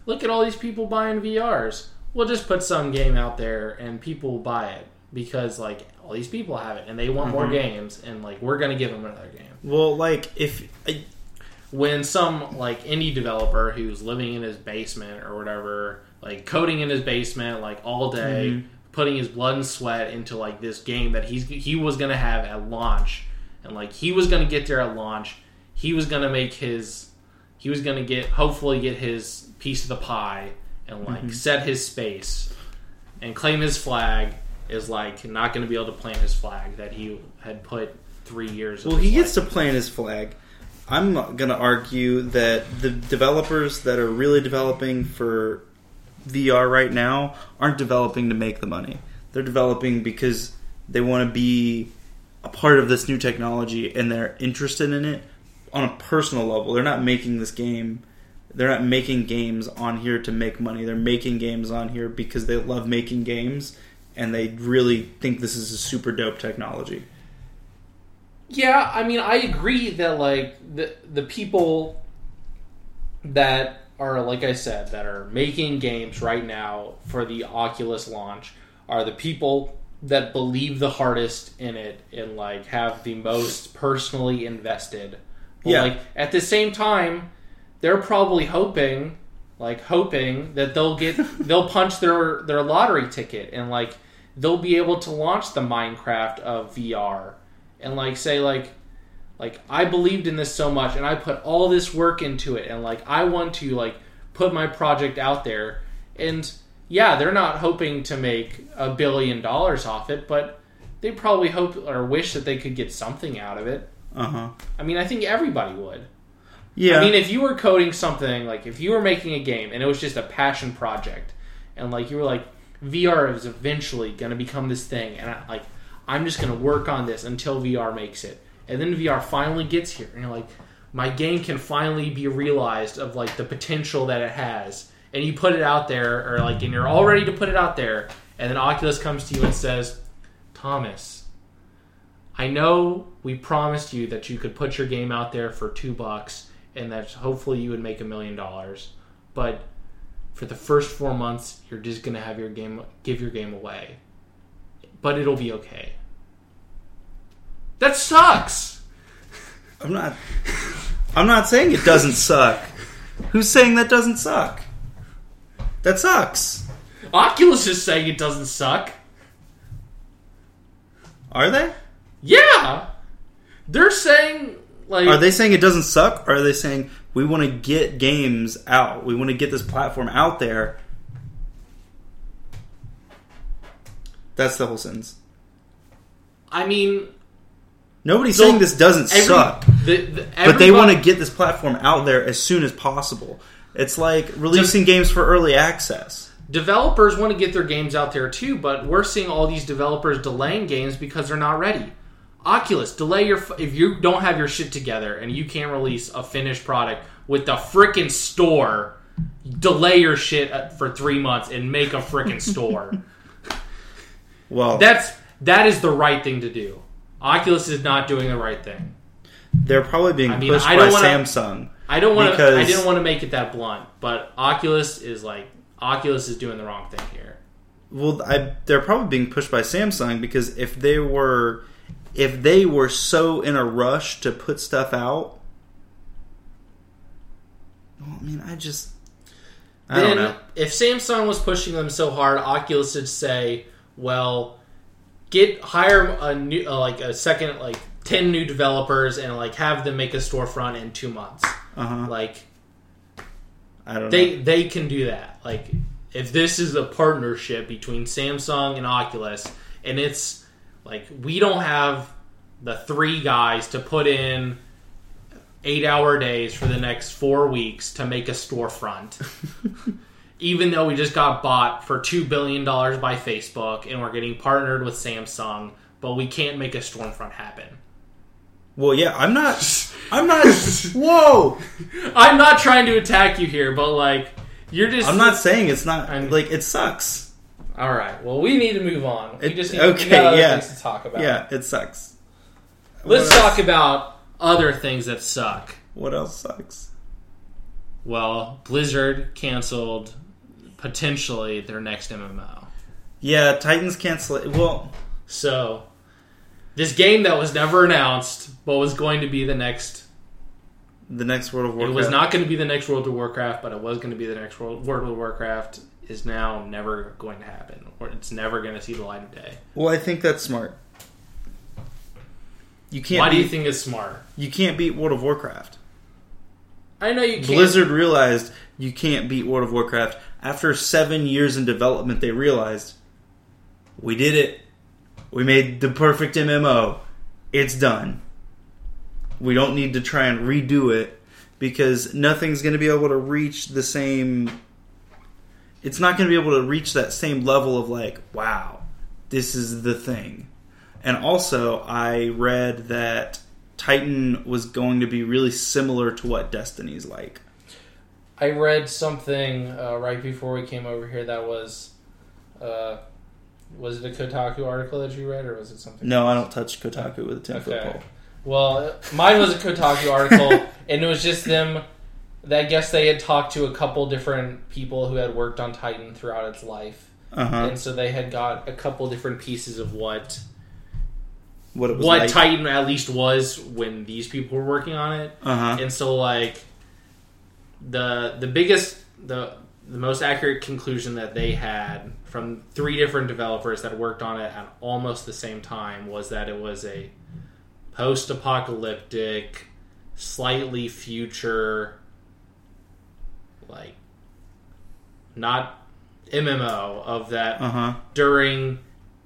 look at all these people buying VRs. We'll just put some game out there and people will buy it because like all these people have it and they want more Mhm. games and like we're going to give them another game." well, like if I, when some like indie developer who's living in his basement or whatever, like coding in his basement like all day, Mhm. putting his blood and sweat into like this game that he's he was gonna have at launch, and like he was gonna get there at launch, he was gonna make his, he was gonna get hopefully get his piece of the pie and like Mhm. set his space, and claim his flag is like not gonna be able to plant his flag that he had put three years. of well, he gets to plant his flag. I'm going to argue that the developers that are really developing for VR right now aren't developing to make the money. They're developing because they want to be a part of this new technology and they're interested in it on a personal level. They're not making this game. They're not making games on here to make money. They're making games on here because they love making games and they really think this is a super dope technology. Yeah, I mean, I agree that like the the people that are like I said that are making games right now for the Oculus launch are the people that believe the hardest in it and like have the most personally invested. But Yeah. like at the same time, they're probably hoping like hoping that they'll get [laughs] they'll punch their their lottery ticket and like they'll be able to launch the Minecraft of VR and like say like like I believed in this so much and I put all this work into it and like I want to like put my project out there and yeah they're not hoping to make a billion dollars off it but they probably hope or wish that they could get something out of it Uh huh. I mean I think everybody would Yeah. I mean, if you were coding something, like if you were making a game and it was just a passion project, and like you were like, VR is eventually going to become this thing, and I, like I'm just going to work on this until VR makes it, and then VR finally gets here, and you're like, my game can finally be realized of like the potential that it has, and you put it out there, or like, and you're all ready to put it out there, and then Oculus comes to you and says, Thomas. I know we promised you that you could put your game out there for two bucks and that hopefully you would make a million dollars. But for the first four months, you're just gonna have your game give your game away. But it'll be okay. That sucks. I'm not. I'm not saying it doesn't suck. Who's saying that doesn't suck? That sucks. Oculus is saying it doesn't suck. Are they? Yeah, they're saying like Are they saying it doesn't suck? Or are they saying we want to get games out? We want to get this platform out there. That's the whole sentence. I mean, Nobody's So, saying this doesn't every- suck, the, the, but they want to get this platform out there as soon as possible. It's like releasing games for early access. developers want to get their games out there too, but we're seeing all these developers delaying games because they're not ready. Oculus, delay your if you don't have your shit together and you can't release a finished product with the frickin' store. Delay your shit uh, for three months and make a frickin' store. [laughs] Well, That's that is the right thing to do. Oculus is not doing the right thing. they're probably being I mean, pushed I by don't wanna- Samsung. I don't want to. Because- I didn't want to make it that blunt, but Oculus is like Oculus is doing the wrong thing here. Well, I, they're probably being pushed by Samsung because if they were, if they were so in a rush to put stuff out, well, I mean, I just, I then, don't know. if Samsung was pushing them so hard, Oculus would say, "Well, get hire a new uh, like a second like ten new developers and like have them make a storefront in two months." Uh huh. Like I don't know. they they can do that. Like if this is a partnership between Samsung and Oculus, and it's like we don't have the three guys to put in eight hour days for the next four weeks to make a storefront. [laughs] Even though we just got bought for two billion dollars by Facebook and we're getting partnered with Samsung, but we can't make a storefront happen. Well, yeah, I'm not. [laughs] I'm not. whoa! I'm not trying to attack you here, but like you're just I'm not saying it's not I'm- like it sucks. All right. Well, we need to move on. We just need okay, got other yeah. things to talk about. Yeah, it sucks. Let's talk about other things that suck. What else sucks? Well, Blizzard canceled potentially their next MMO. Yeah, Titans cancel. Well, So, this game that was never announced, but was going to be the next. the next World of Warcraft. It was not going to be the next World of Warcraft, but it was going to be the next World, World of Warcraft. Is now never going to happen, or it's never going to see the light of day. Well, I think that's smart. You can't. Why do beat, you think it's smart? you can't beat World of Warcraft? I know you can't. Blizzard realized you can't beat World of Warcraft. After seven years in development, they realized we did it. We made the perfect MMO. It's done. We don't need to try and redo it because nothing's going to be able to reach the same. It's not going to be able to reach that same level of like, wow, this is the thing. And also, I read that Titan was going to be really similar to what Destiny's like. I read something uh, right before we came over here that was, uh, was it a Kotaku article that you read, or was it something? No, I don't touch Kotaku with a ten foot Okay. pole. Well, mine was a Kotaku article, [laughs] and it was just them. I guess they had talked to a couple different people who had worked on Titan throughout its life, Uh huh. and so they had got a couple different pieces of what What it was what like. Titan at least was when these people were working on it. uh huh. and so like the the biggest the the most accurate conclusion that they had from three different developers that worked on it at almost the same time was that it was a post-apocalyptic slightly future like not MMO of that Uh huh. during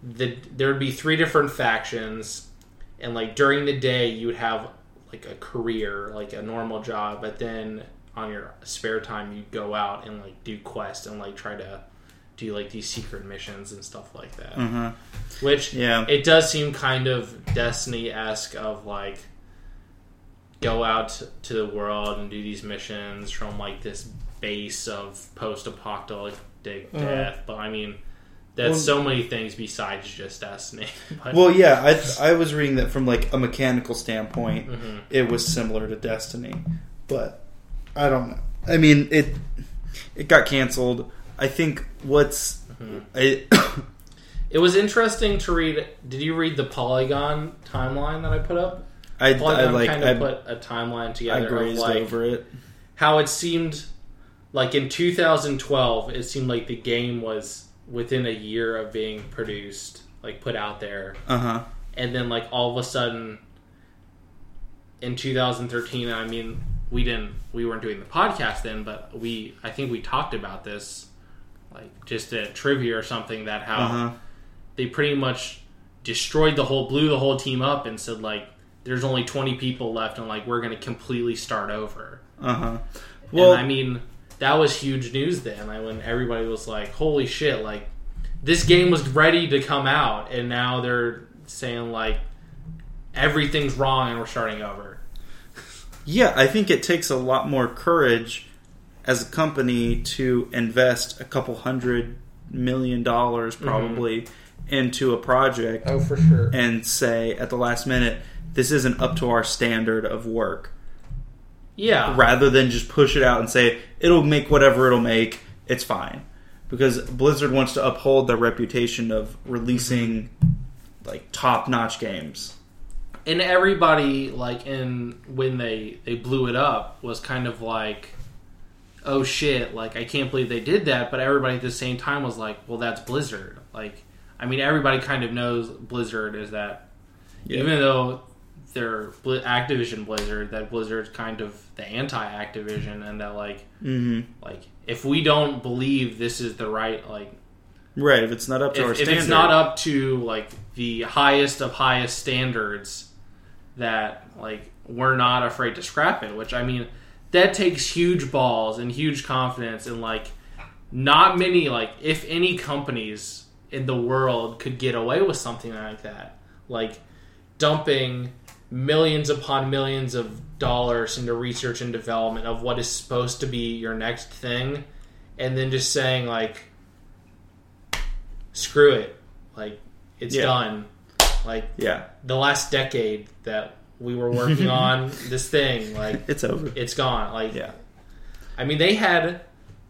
the there would be three different factions and like during the day you would have like a career like a normal job but then on your spare time you'd go out and like do quests and like try to do like these secret missions and stuff like that huh. which Yeah. it does seem kind of destiny-esque of like go out to the world and do these missions from like this base of post-apocalyptic Uh-huh. death but i mean that's Well- so many things besides just destiny [laughs] but, Well, yeah, I I was reading that from like a mechanical standpoint, Mhm. it was similar to Destiny, but I don't know. I mean, it it got canceled. I think what's Mhm. I, [coughs] it was interesting to read did you read the polygon timeline that i put up I, I like kind I, of put a timeline I together of grazed like over it. how it seemed like in 2012 it seemed like the game was within a year of being produced like put out there Uh huh. and then like all of a sudden in 2013 i mean we didn't we weren't doing the podcast then but we i think we talked about this like just a trivia or something that how Uh huh. they pretty much destroyed the whole blew the whole team up and said like there's only 20 people left and like we're gonna completely start over Uh huh. Well, and I mean, that was huge news then. Like when everybody was like, "Holy shit!" Like this game was ready to come out, and now they're saying like everything's wrong and we're starting over. Yeah, I think it takes a lot more courage as a company to invest a couple hundred million dollars mm-hmm. probably into a project Oh, for sure. and say at the last minute this isn't up to our standard of work Yeah, rather than just push it out and say it'll make whatever it'll make it's fine. Because Blizzard wants to uphold their reputation of releasing like top-notch games. And everybody like in when they they blew it up was kind of like oh shit like i can't believe they did that. But everybody at the same time was like well that's blizzard. Like i mean everybody kind of knows blizzard is that. Yeah. even though they're activision blizzard that blizzard's kind of the anti-activision and that like hmm like if we don't believe this is the right like right if it's not up to our if, if standard. it's not up to like the highest of highest standards that like we're not afraid to scrap it which i mean that takes huge balls and huge confidence and like not many like if any companies in the world could get away with something like that like dumping millions upon millions of dollars into research and development of what is supposed to be your next thing and then just saying like screw it. Like it's Yeah. done. Like yeah. the last decade that we were working [laughs] on this thing like it's over. it's gone. Like yeah. I mean they had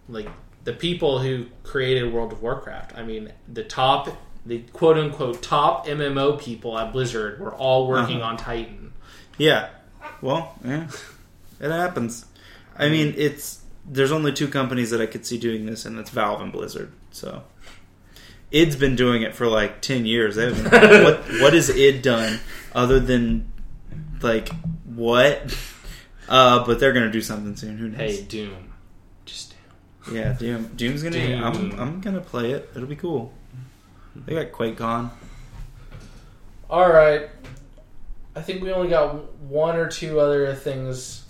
like the people who created world of warcraft. I mean the top the quote unquote top mmo people at blizzard were all working Uh-huh. on titan Yeah. Well, yeah. It happens. I mean, it's there's only two companies that I could see doing this, and it's Valve and Blizzard. So, id's been doing it for like ten years. They haven't, [laughs] what what has id done other than like what? Uh, but they're gonna do something soon. Who knows? hey doom just doom Yeah, Doom. Doom's gonna. Doom. I'm I'm gonna play it. It'll be cool. They got QuakeCon. all right i think we only got one or two other things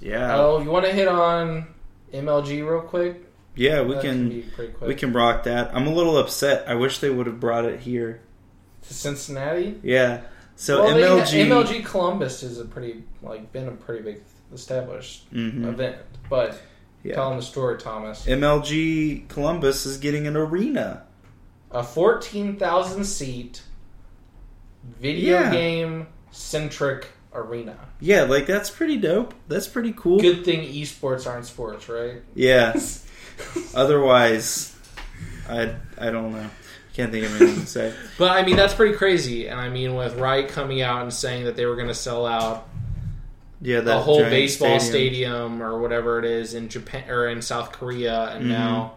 Yeah, oh you want to hit on mlg real quick yeah. We That can quick. we can rock that. I'm a little upset. I wish they would have brought it here. to cincinnati Yeah. So well, MLG. MLG Columbus is a pretty like been a pretty big established Mhm. event. But Yeah. tell them the story, Thomas. MLG Columbus is getting an arena. A fourteen thousand seat video Yeah. game centric arena. Yeah, like that's pretty dope. That's pretty cool. Good thing esports aren't sports, right? Yeah. [laughs] Otherwise, I I don't know. Can't think of anything to say. [laughs] But I mean that's pretty crazy. And I mean with Riot coming out and saying that they were going to sell out Yeah, that the whole baseball stadium. or whatever it is in Japan or in South Korea, and Mhm. now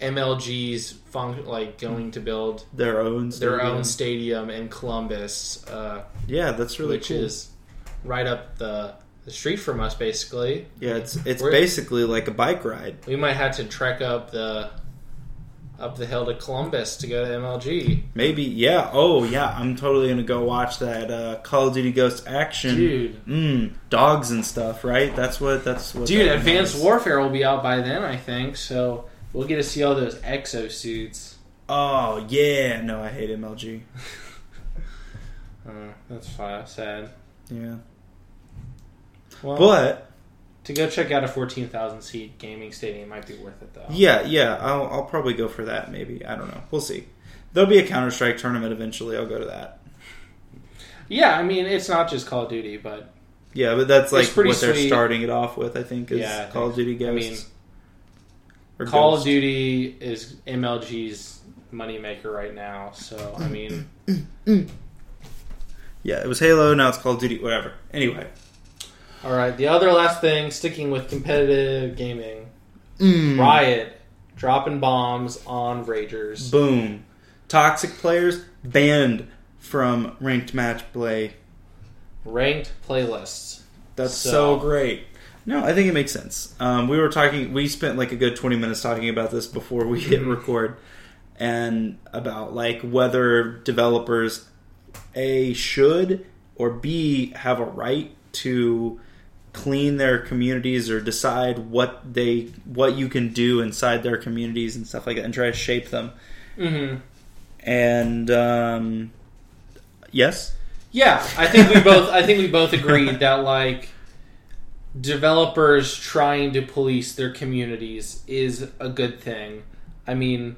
MLG's fun- like going to build their own their stadium. own stadium in Columbus, uh, Yeah, that's really which cool. is right up the, the street from us. Basically, yeah, it's it's We're- basically like a bike ride. we might have to trek up the up the hill to Columbus to go to MLG. Maybe, yeah. Oh, yeah. I'm totally gonna go watch that uh, Call of Duty Ghost Action. Dude, Mm, dogs and stuff, right? That's what. That's what. dude, that Advanced. Warfare will be out by then, I think. So we'll get to see all those exosuits. Oh yeah, no, I hate MLG. [laughs] [laughs] Uh, that's fine, sad. Yeah, Well, but to go check out a fourteen thousand seat gaming stadium might be worth it though. yeah, yeah, I'll I'll probably go for that. Maybe I don't know. We'll see. There'll be a Counter Strike tournament eventually. I'll go to that. [laughs] Yeah, I mean it's not just Call of Duty, but Yeah, but that's like what they're starting it off with. I think is Yeah, I Call of Duty I Ghosts. mean, Or Call Ghost. of Duty is MLG's moneymaker right now. So I mean, [clears throat] Yeah, it was Halo. Now it's Call of Duty. Whatever. Anyway, All right, the other last thing, sticking with competitive gaming, Mm. Riot dropping bombs on Ragers. boom. Toxic players banned from ranked match play. Ranked playlists. That's So- so, great. No, I think it makes sense. Um, we were talking. We spent like a good twenty minutes talking about this before we hit Mhm. record, and about like whether developers a should or b have a right to clean their communities or decide what they what you can do inside their communities and stuff like that and try to shape them. Mm-hmm. And um, yes, Yeah, I think we both. I think we both agreed that like developers trying to police their communities is a good thing. I mean,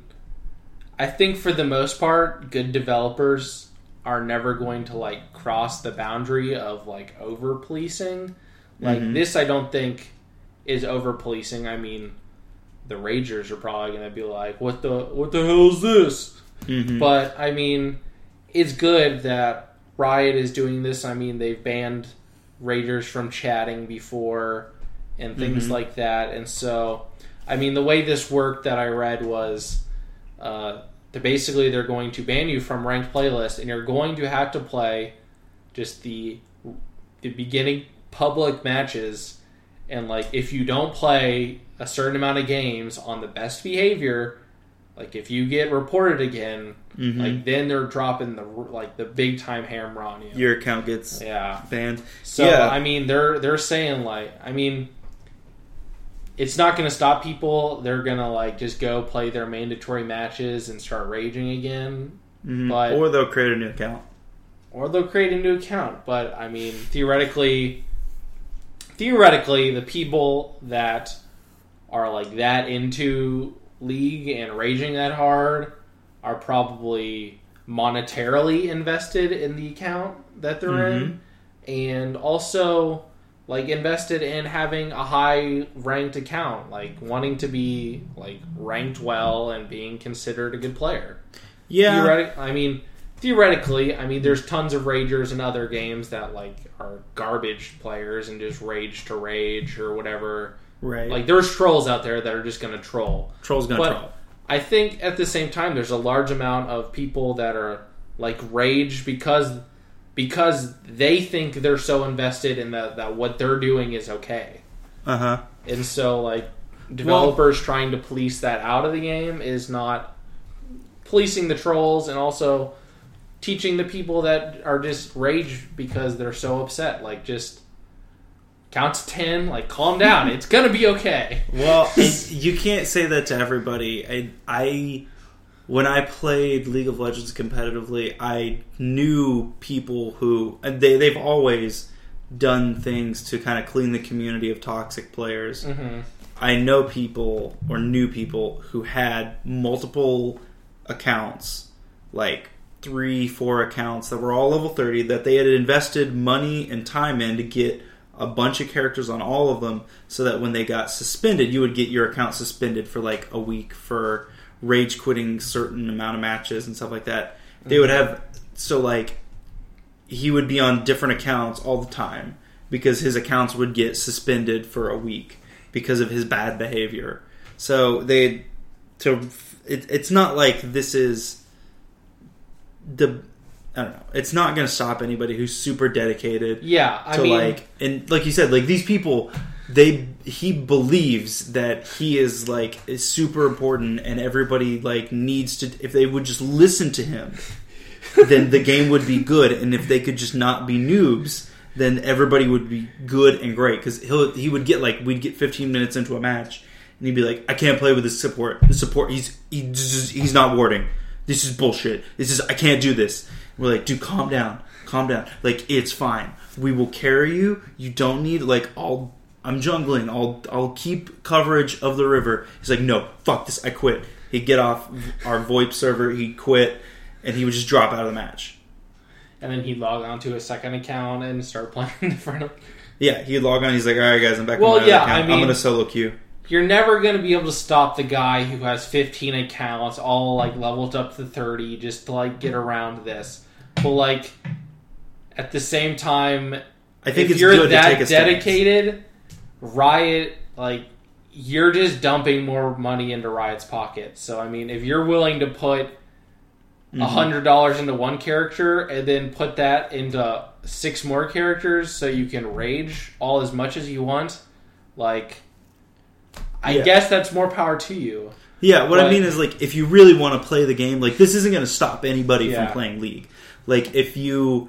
I think for the most part, good developers are never going to like cross the boundary of like over policing. Like Mhm. this, I don't think is over policing. I mean, the Ragers are probably going to be like, "What the what the hell is this?" Mhm. But I mean, it's good that Riot is doing this. I mean, they've banned Raiders from chatting before and things Mhm. like that. And so, I mean, the way this worked that I read was uh, that basically they're going to ban you from ranked playlist, and you're going to have to play just the the beginning public matches. And like, if you don't play a certain amount of games on the best behavior, like if you get reported again, Mhm. like then they're dropping the like the big time hammer on you. your account gets yeah. banned. So Yeah. I mean, they're they're saying like, I mean, it's not going to stop people. They're gonna like just go play their mandatory matches and start raging again, Mhm. But- or they'll create a new account. or they'll create a new account. But I mean, theoretically, theoretically, the people that are like that into League and raging that hard are probably monetarily invested in the account that they're in, mm-hmm. and also like invested in having a high ranked account, like wanting to be like ranked well and being considered a good player. Yeah, Theoretic- I mean, theoretically, I mean, there's tons of ragers in other games that like are garbage players and just rage to rage or whatever. right. Like, there's trolls out there that are just going to troll. Troll's gonna but- troll. I think at the same time, there's a large amount of people that are like rage because because they think they're so invested in that that what they're doing is okay, Uh huh. and so like developers trying to police that out of the game is not policing the trolls and also teaching the people that are just rage because they're so upset like just count to 10 like calm down [laughs] it's gonna be okay Well, [laughs] you can't say that to everybody. I, I, when I played League of Legends competitively, I knew people who they they've always done things to kind of clean the community of toxic players. hmm I know people or knew people who had multiple accounts, like three, four accounts that were all level 30 that they had invested money and time in to get a bunch of characters on all of them so that when they got suspended, you would get your account suspended for like a week for rage quitting certain amount of matches and stuff like that. They would mm-hmm. have so like he would be on different accounts all the time because his accounts would get suspended for a week because of his bad behavior. So they to it, it's not like this is the I don't know. It's not going to stop anybody who's super dedicated yeah i to mean like and like you said like these people they he believes that he is like is super important and everybody like needs to if they would just listen to him [laughs] then the game would be good. And if they could just not be noobs then everybody would be good and great. Because he'll he would get like we'd get 15 minutes into a match and he'd be like i can't play with this support the support. He's he just, he's not warding. This is bullshit. This is i can't do this we're like dude calm down calm down. Like it's fine. We will carry you. You don't need like i'll i'm jungling. I'll i'll keep coverage of the river. He's like no fuck this. I quit. He'd get off our voip server. He'd quit and he would just drop out of the match. And then he'd log on to a second account and start [laughs] playing different. yeah he'd log on. He's like all right guys i'm back Well, yeah. I mean- i'm gonna solo queue. You're never going to be able to stop the guy who has 15 accounts, all like leveled up to 30, just to like get around this. But like, at the same time, I think if it's you're good to that a dedicated, Riot like you're just dumping more money into Riot's pocket. So I mean, if you're willing to put a Mhm. hundred dollars into one character and then put that into six more characters so you can rage all as much as you want, like I Yeah. guess that's more power to you. Yeah, what I mean is like if you really want to play the game, like this isn't going to stop anybody Yeah. from playing League. Like if you,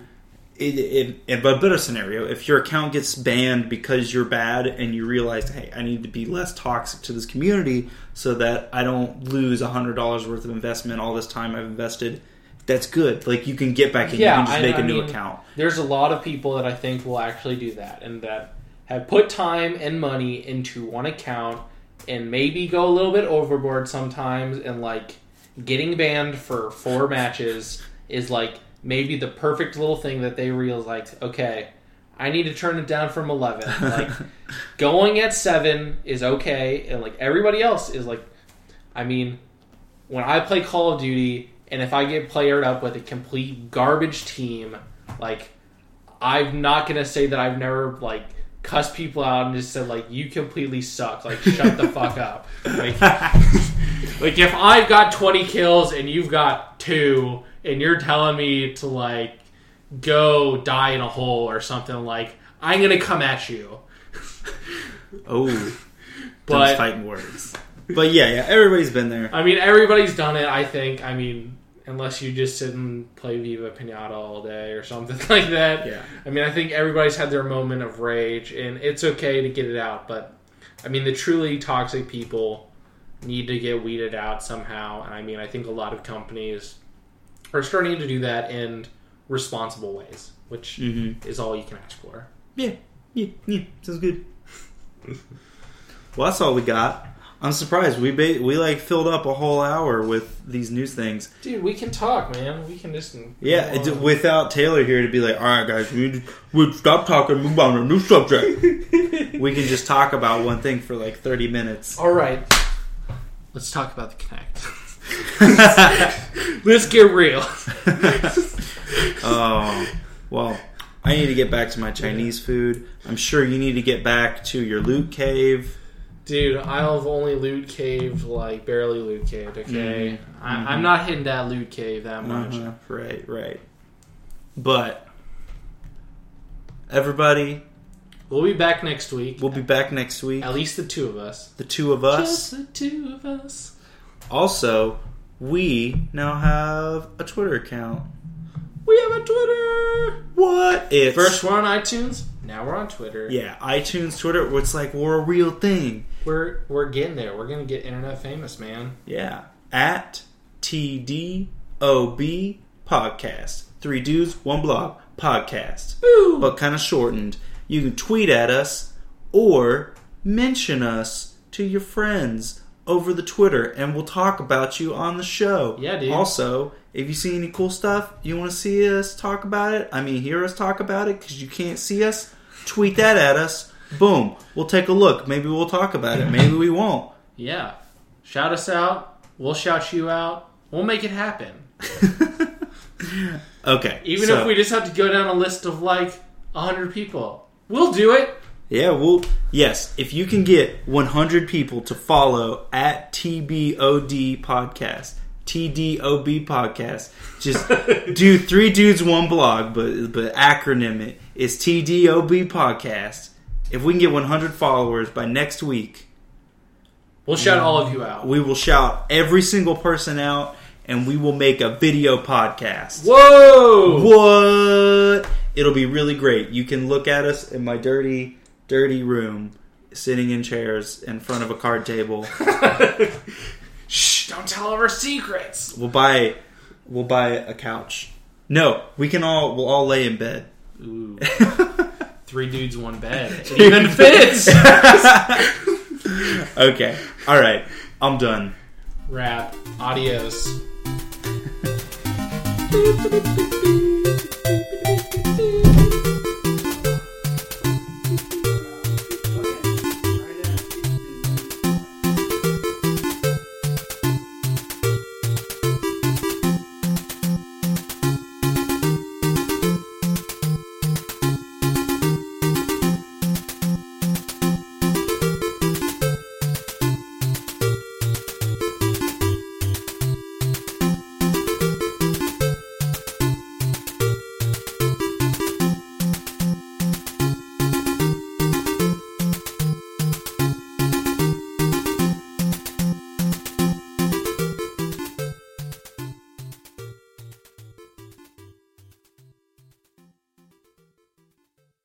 in, in, in a better scenario, if your account gets banned because you're bad and you realize, hey, I need to be less toxic to this community so that I don't lose a hundred dollars worth of investment all this time I've invested. That's good. Like you can get back in. Yeah, you can just I- make a I new account. There's a lot of people that I think will actually do that and that have put time and money into one account and maybe go a little bit overboard sometimes and like getting banned for four matches is like maybe the perfect little thing that they realize like okay I need to turn it down from 11 [laughs] like going at 7 is okay and like everybody else is like I mean when I play Call of Duty and if I get playered up with a complete garbage team, like I'm not gonna say that I've never like cussed people out and just said like you completely suck, like shut the fuck up. Like, [laughs] like if I've got 20 kills and you've got two, and you're telling me to like go die in a hole or something, like I'm gonna come at you. [laughs] oh, [laughs] those But fighting words. But yeah, yeah, everybody's been there. I mean, everybody's done it. I think. I mean, unless you just sit and play Viva Pinata all day or something [laughs] like that. Yeah. I mean, I think everybody's had their moment of rage, and it's okay to get it out. But I mean, the truly toxic people need to get weeded out somehow. And I mean, I think a lot of companies are starting to do that in responsible ways, which hmm is all you can ask for. Yeah, yeah, yeah. Sounds good. well, that's all we got. I'm surprised we ba- we like filled up a whole hour with these news things. Dude, we can talk, man. We can just Yeah, it, without Taylor here to be like, all right, guys, we need we stop talking, move on to a new subject. [laughs] we can just talk about one thing for like 30 minutes. All right, let's talk about the Kinect. [laughs] Let's get real. [laughs] oh, well, I need to get back to my Chinese food. I'm sure you need to get back to your loot cave. Dude, I've only loot caved, like, barely loot caved, okay? Mhm. I, Mhm. I'm not hitting that loot cave that much. Uh-huh, Right, right. But everybody, We'll be back next week. we'll be back next week. At least the two of us. The two of us. Just the two of us. Also, we now have a Twitter account. We have a Twitter! What? It's First we're on iTunes, now we're on Twitter. yeah, iTunes, Twitter. It's like we're a real thing. We're, we're getting there. We're gonna get internet famous, man. Yeah, at TDOB podcast. Three dudes, one blog podcast. Boo! but kind of shortened. You can tweet at us or mention us to your friends over the Twitter, and we'll talk about you on the show. Yeah, dude. Also, if you see any cool stuff, you want to see us talk about it. I mean, hear us talk about it because you can't see us. Tweet that at us. Boom. We'll take a look. Maybe we'll talk about it. Maybe we won't. yeah. Shout us out. We'll shout you out. We'll make it happen. [laughs] Okay. Even so- if we just have to go down a list of like 100 people. We'll do it. Yeah, well, yes. If you can get 100 people to follow at TBOD podcast, TDOB podcast, just [laughs] do three dudes one blog, but but acronym it. It's TDOB podcast. If we can get 100 followers by next week, We'll shout um, all of you out. we will shout every single person out, and we will make a video podcast. Whoa! What? It'll be really great. You can look at us in my dirty, dirty room, sitting in chairs in front of a card table. [laughs] Shh! Don't tell our secrets. We'll buy, we'll buy a couch. No, we can all, we'll all lay in bed. Ooh. Three dudes, one bed. [laughs] It even fits. [laughs] okay, all right, I'm done. Wrap. Adios.